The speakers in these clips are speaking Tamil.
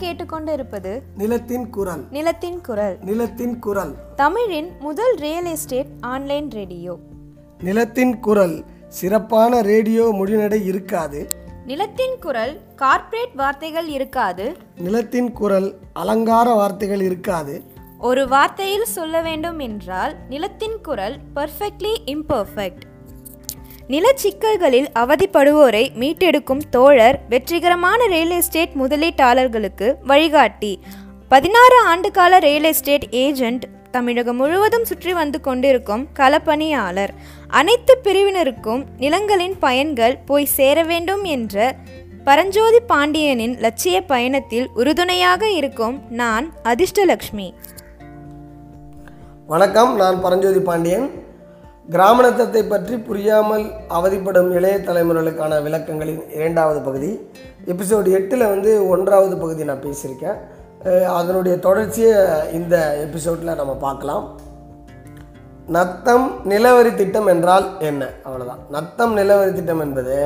கேட்டுக்கொண்டிருப்பது நிலத்தின் குரல். நிலத்தின் குரல். நிலத்தின் குரல். தமிழின் முதல் ரியல் எஸ்டேட் ஆன்லைன் ரேடியோ நிலத்தின் குரல். சிறப்பான ரேடியோ மொழிநடை இருக்காது. நிலத்தின் குரல் கார்ப்பரேட் வார்த்தைகள் இருக்காது. நிலத்தின் குரல் அலங்கார வார்த்தைகள் இருக்காது. ஒரு வார்த்தையில் சொல்ல வேண்டும் என்றால் நிலத்தின் குரல் பர்ஃபெக்ட்லி இம்பர்ஃபெக்ட் நிலச்சிக்கல்களில் அவதிப்படுவோரை மீட்டெடுக்கும் தோழர் வெற்றிகரமான ரியல் எஸ்டேட் முதலீட்டாளர்களுக்கு வழிகாட்டி. பதினாறு ஆண்டுகால ரியல் எஸ்டேட் ஏஜெண்ட் தமிழகம் முழுவதும் சுற்றி வந்து கொண்டிருக்கும் களப்பணியாளர். அனைத்து பிரிவினருக்கும் நிலங்களின் பயன்கள் போய் சேர வேண்டும் என்ற பரஞ்சோதி பாண்டியனின் லட்சிய பயணத்தில் உறுதுணையாக இருக்கும் நான் அதிர்ஷ்டலக்ஷ்மி. வணக்கம் நான் பரஞ்சோதி பாண்டியன். கிராமணத்தத்தை பற்றி புரியாமல் அவதிப்படும் இளைய தலைமுறைகளுக்கான விளக்கங்களின் இரண்டாவது பகுதி. எபிசோடு எட்டில் வந்து ஒன்றாவது பகுதி நான் பேசியிருக்கேன். அதனுடைய தொடர்ச்சியை இந்த எபிசோடில் நம்ம பார்க்கலாம். நத்தம் நிலவரி திட்டம் என்றால் என்ன? அவ்வளோதான் நத்தம் நிலவரி திட்டம் என்பது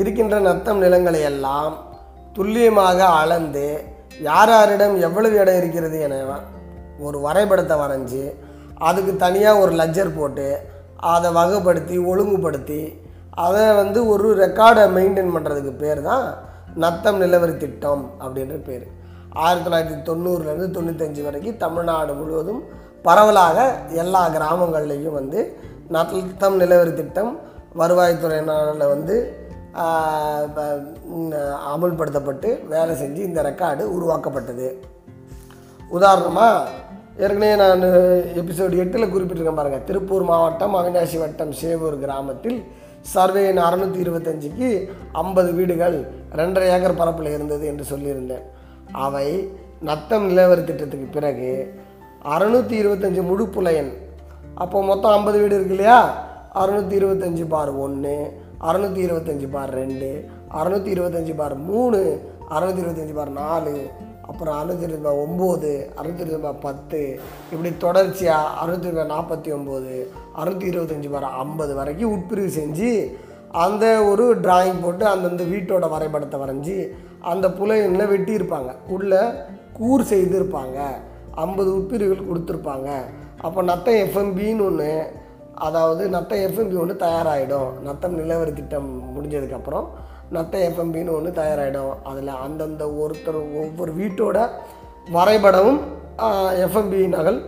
இருக்கின்ற நத்தம் நிலங்களை எல்லாம் துல்லியமாக அளந்து யார் யாரிடம் எவ்வளவு இடம் இருக்கிறது என ஒரு வரைபடத்தை வரைஞ்சி அதுக்கு தனியாக ஒரு லஜ்ஜர் போட்டு அதை வகைப்படுத்தி ஒழுங்குபடுத்தி அதை வந்து ஒரு ரெக்கார்டை மெயின்டைன் பண்ணுறதுக்கு பேர் தான் நத்தம் நிலவரி திட்டம் அப்படின்ற பேர். ஆயிரத்தி தொள்ளாயிரத்தி தொண்ணூறுலேருந்து தொண்ணூத்தஞ்சு வரைக்கும் தமிழ்நாடு முழுவதும் பரவலாக எல்லா கிராமங்கள்லேயும் வந்து நத்தம் நிலவரி திட்டம் வருவாய்த்துறையினரில் வந்து ஆஹ், அமுல்படுத்தப்பட்டு வேலை செஞ்சு இந்த ரெக்கார்டு உருவாக்கப்பட்டது. உதாரணமாக ஏற்கனவே நான் எபிசோடு எட்டில் குறிப்பிட்டிருக்கேன் பாருங்கள் திருப்பூர் மாவட்டம் அவினாசி வட்டம் சேவூர் கிராமத்தில் சர்வே எண் அறநூற்றி இருபத்தஞ்சிக்கு ஐம்பது வீடுகள் ரெண்டரை ஏக்கர் பரப்பில் இருந்தது என்று சொல்லியிருந்தேன். அவை நத்தம் நிலவரி திட்டத்துக்கு பிறகு அறநூற்றி இருபத்தஞ்சி முழுப்புலையன் அப்போ மொத்தம் ஐம்பது வீடு இருக்கு இல்லையா? அறநூற்றி இருபத்தஞ்சி பார் ஒன்று அறநூற்றி இருபத்தஞ்சி பார் ரெண்டு அறநூற்றி இருபத்தஞ்சி பார் மூணு அறநூற்றி இருபத்தஞ்சி பார் நாலு அப்புறம் அறுநூத்தி இருபது ரூபாய் ஒம்பது அறுநூத்தி ரூபாய் பத்து இப்படி தொடர்ச்சியாக அறுபத்தி ரூபாய் நாற்பத்தி ஒம்பது அறுநூத்தி இருபத்தஞ்சி வர ஐம்பது வரைக்கும் உட்பிரிவு செஞ்சு அந்த ஒரு டிராயிங் போட்டு அந்தந்த வீட்டோட வரைபடத்தை வரைஞ்சி அந்த புலையனில் வெட்டியிருப்பாங்க. உள்ளே கூர் செய்திருப்பாங்க. ஐம்பது உட்பிரிவுகள் கொடுத்துருப்பாங்க. அப்போ நத்தம் எஃப்எம்பின்னு ஒன்று அதாவது நத்தம் எஃப்எம்பி ஒன்று தயாராகிடும் நத்தம் நிலவரி திட்டம் முடிஞ்சதுக்கப்புறம் நத்த எஃப்எம்பின்னு ஒன்று தயாராகிடும் அதில் அந்தந்த ஒருத்தர் ஒவ்வொரு வீட்டோட வரைபடமும் எஃப்எம்பி நகல்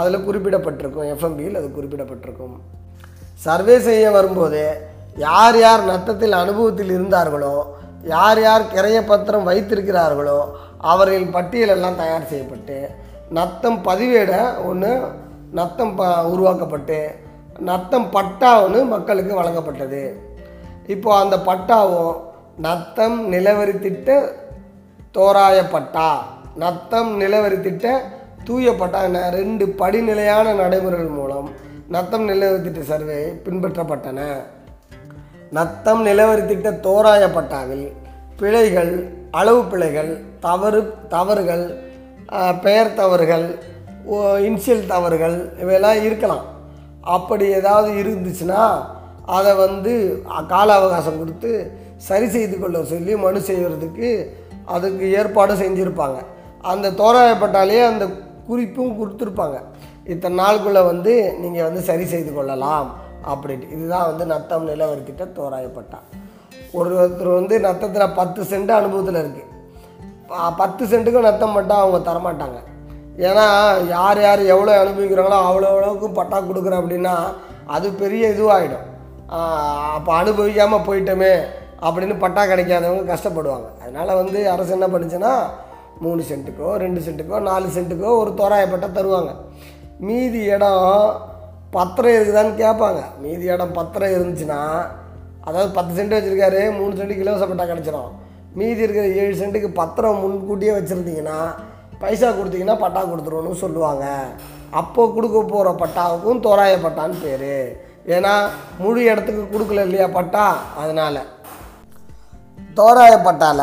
அதில் குறிப்பிடப்பட்டிருக்கும். எஃப்எம்பியில் அது குறிப்பிடப்பட்டிருக்கும். சர்வே செய்ய வரும்போது யார் யார் நத்தத்தில் அனுபவத்தில் இருந்தார்களோ யார் யார் கிரைய பத்திரம் வைத்திருக்கிறார்களோ அவர்களின் பட்டியலெல்லாம் தயார் செய்யப்பட்டு நத்தம் பதிவேட ஒன்று நத்தம் ப உருவாக்கப்பட்டு நத்தம் பட்டா ஒன்று மக்களுக்கு வழங்கப்பட்டது. இப்போ அந்த பட்டாவும் நத்தம் நிலவரி திட்ட நத்தம் நிலவரி திட்ட என ரெண்டு படிநிலையான நடைமுறைகள் மூலம் நத்தம் நிலவரி திட்ட சர்வே பின்பற்றப்பட்டன. நத்தம் நிலவரி திட்ட பிழைகள் அளவு பிழைகள் தவறு தவறுகள் பெயர் தவறுகள் இன்சியல் தவறுகள் இவையெல்லாம் இருக்கலாம். அப்படி ஏதாவது இருந்துச்சுன்னா அதை வந்து கால அவகாசம் கொடுத்து சரி செய்து கொள்ள சொல்லி மனு செய்கிறதுக்கு அதுக்கு ஏற்பாடு செஞ்சுருப்பாங்க. அந்த தோராயப்பட்டாலே அந்த குறிப்பும் கொடுத்துருப்பாங்க. இத்தனை நாளுக்குள்ளே வந்து நீங்கள் வந்து சரி செய்து கொள்ளலாம் அப்படின்ட்டு. இதுதான் வந்து நத்தம் நிலவர்கிட்ட தோராயப்பட்டா. ஒரு ஒருத்தர் வந்து நத்தத்தில் பத்து சென்ட் அனுபவத்தில் இருக்குது பத்து சென்ட்டுக்கும் நத்தம் பட்டா அவங்க தரமாட்டாங்க. ஏன்னா யார் யார் எவ்வளோ அனுபவிக்கிறாங்களோ அவ்வளோ அளவுக்கு பட்டா கொடுக்குறேன் அப்படின்னா அது பெரிய இதுவாகிடும் அப்போ அனுபவிக்காமல் போயிட்டோமே அப்படின்னு பட்டா கிடைக்காதவங்க கஷ்டப்படுவாங்க. அதனால் வந்து அரசு என்ன பண்ணுச்சுன்னா மூணு சென்ட்டுக்கோ ரெண்டு சென்ட்டுக்கோ நாலு சென்ட்டுக்கோ ஒரு தோராய பட்டா தருவாங்க. மீதி இடம் பத்திரம் இருக்குதான்னு கேட்பாங்க. மீதி இடம் பத்திரம் இருந்துச்சுன்னா அதாவது பத்து சென்ட் வச்சுருக்காரு மூணு சென்ட்டுக்கு இலவச பட்டா கிடச்சிரும். மீதி இருக்கிற ஏழு சென்ட்டுக்கு பத்திரம் முன்கூட்டியே வச்சுருந்தீங்கன்னா பைசா கொடுத்தீங்கன்னா பட்டா கொடுத்துருவோன்னு சொல்லுவாங்க. அப்போ கொடுக்க போகிற பட்டாவுக்கும் தோராய பட்டான்னு பேர். ஏன்னா முழு இடத்துக்கு கொடுக்கல இல்லையா பட்டா? அதனால். தோராய பட்டால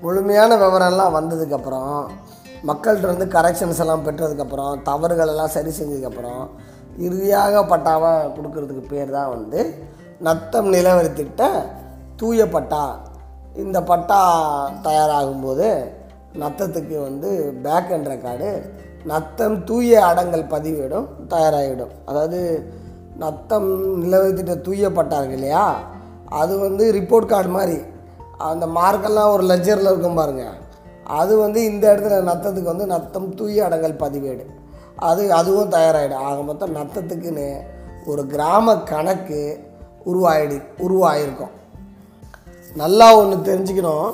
முழுமையான விவரம்லாம் வந்ததுக்கப்புறம் மக்கள்கிட்ட இருந்து கரெக்ஷன்ஸ் எல்லாம் பெற்றதுக்கப்புறம் தவறுகள் எல்லாம் சரி செஞ்சதுக்கப்புறம் இறுதியாக பட்டாவை கொடுக்கறதுக்கு பேர் தான் வந்து நத்தம் நிலவரி திட்ட தூய பட்டா. இந்த பட்டா தயாராகும்போது நத்தத்துக்கு வந்து பேக் என்ற கார்டு நத்தம் தூய அடங்கல் பதிவேடும் தயாராகிடும். அதாவது நத்தம் நிலவரித்திட்ட தூய பட்டார்கள் இல்லையா? அது வந்து ரிப்போர்ட் கார்டு மாதிரி அந்த மார்க்கெல்லாம் ஒரு லெஜரில் இருக்கும் பாருங்க. அது வந்து இந்த இடத்துல நத்தத்துக்கு வந்து நத்தம் தூய அடங்கல் பதிவேடு. அது அதுவும் தயாராகிடும் ஆக மொத்தம் நத்தத்துக்குன்னு ஒரு கிராம கணக்கு உருவாயிடு உருவாயிருக்கும். நல்லா ஒன்று தெரிஞ்சுக்கணும்.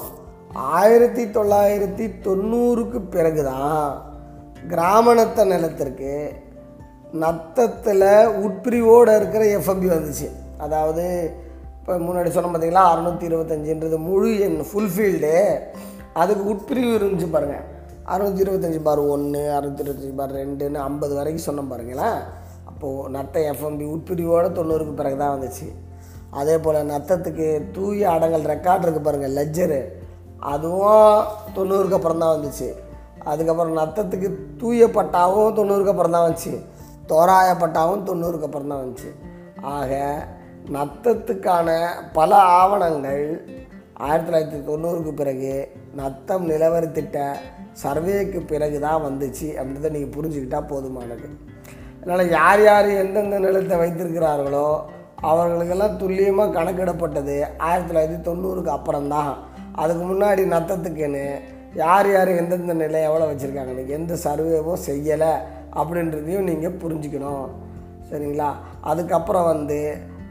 ஆயிரத்தி தொள்ளாயிரத்தி தொண்ணூறுக்கு பிறகு தான் கிராமணத்த நிலத்திற்கு நத்தத்தில் உட்பிரிவோடு இருக்கிற எஃப்எம்பி வந்துச்சு. அதாவது இப்போ முன்னாடி சொன்ன பார்த்தீங்களா அறநூற்றி இருபத்தஞ்சுன்றது முழு எண் ஃபுல்ஃபீல்டு அதுக்கு உட்பிரிவு இருந்துச்சு பாருங்கள் அறுநூற்றி இருபத்தஞ்சி பார் ஒன்று அறுநூற்றி இருபத்தஞ்சி பார் ரெண்டுன்னு ஐம்பது வரைக்கும் சொன்னோம் பாருங்களேன் அப்போது நத்த எஃப்எம்பி உட்பிரிவோடு தொண்ணூறுக்கு பிறகு தான் வந்துச்சு. அதே போல் நத்தத்துக்கு தூய அடங்கல் ரெக்கார்ட் இருக்குது பாருங்கள் லெஜரு அதுவும் தொண்ணூறுக்கு அப்புறம் தான் வந்துச்சு. அதுக்கப்புறம் நத்தத்துக்கு தூய பட்டாவும் தொண்ணூறுக்கு அப்புறம் தான் வந்துச்சு. தோராய பட்டாவும் தொண்ணூறுக்கு அப்புறம் தான் வந்துச்சு. ஆக நத்தத்துக்கான பல ஆவணங்கள் ஆயிரத்தி தொள்ளாயிரத்தி தொண்ணூறுக்கு பிறகு நத்தம் நிலவரி திட்ட சர்வேக்கு பிறகு தான் வந்துச்சு அப்படின்றத நீங்கள் புரிஞ்சுக்கிட்டால் போதுமானது. அதனால் யார் யார் எந்தெந்த நிலத்தை வைத்திருக்கிறார்களோ அவர்களுக்கெல்லாம் துல்லியமாக கணக்கிடப்பட்டது ஆயிரத்தி தொள்ளாயிரத்தி தொண்ணூறுக்கு அப்புறம்தான். அதுக்கு முன்னாடி நத்தத்துக்குன்னு யார் யார் எந்தெந்த நிலை எவ்வளோ வச்சுருக்காங்கன்னு எந்த சர்வேவும் செய்யலை அப்படின்றதையும் நீங்கள் புரிஞ்சுக்கணும். சரிங்களா? அதுக்கப்புறம் வந்து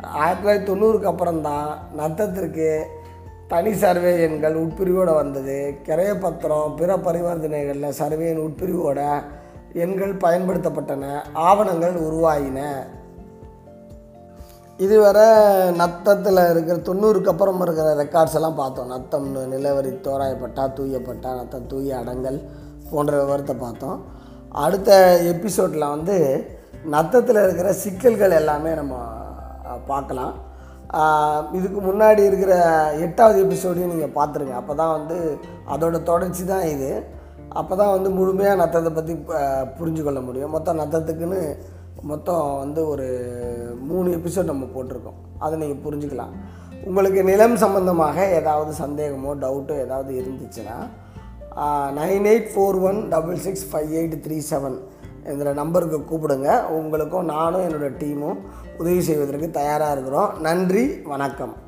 ஆயிரத்தி தொள்ளாயிரத்தி தொண்ணூறுக்கு அப்புறம் தான் நத்தத்திற்கு தனி சர்வே எண்கள் உட்பிரிவோடு வந்தது. கிரைய பத்திரம் பிற பரிவர்த்தனைகளில் சர்வேயின் உட்பிரிவோட எண்கள் பயன்படுத்தப்பட்டன. ஆவணங்கள் உருவாகின இதுவரை நத்தத்தில் இருக்கிற தொண்ணூறுக்கு அப்புறம் இருக்கிற ரெக்கார்ட்ஸ் எல்லாம் பார்த்தோம். நத்தம் நிலவரி தோராயப்பட்டா தூயப்பட்டா நத்தம் தூய அடங்கல் போன்ற விவரத்தை பார்த்தோம். அடுத்த எபிசோடில் வந்து நத்தத்தில் இருக்கிற சிக்கல்கள் எல்லாமே நம்ம பார்க்கலாம். இதுக்கு முன்னாடி இருக்கிற எட்டாவது எபிசோடையும் நீங்கள் பார்த்துருங்க. அப்போ தான் வந்து அதோட தொடர்ச்சி தான் இது. அப்போ தான் வந்து முழுமையாக நத்தத்தை பற்றி புரிஞ்சு கொள்ள முடியும். மொத்தம் நத்தத்துக்குன்னு மொத்தம் வந்து ஒரு மூணு எபிசோட் நம்ம போட்டிருக்கோம். அதை நீங்கள் புரிஞ்சுக்கலாம். உங்களுக்கு நிலம் சம்மந்தமாக ஏதாவது சந்தேகமோ டவுட்டோ ஏதாவது இருந்துச்சுன்னா nine eight four one double six five eight three seven இந்த நம்பருக்கு கூப்பிடுங்க. உங்களுக்கும் நானும் என்னோடய டீமும் உதவி செய்வதற்கு தயாராக இருக்கிறோம். நன்றி வணக்கம்.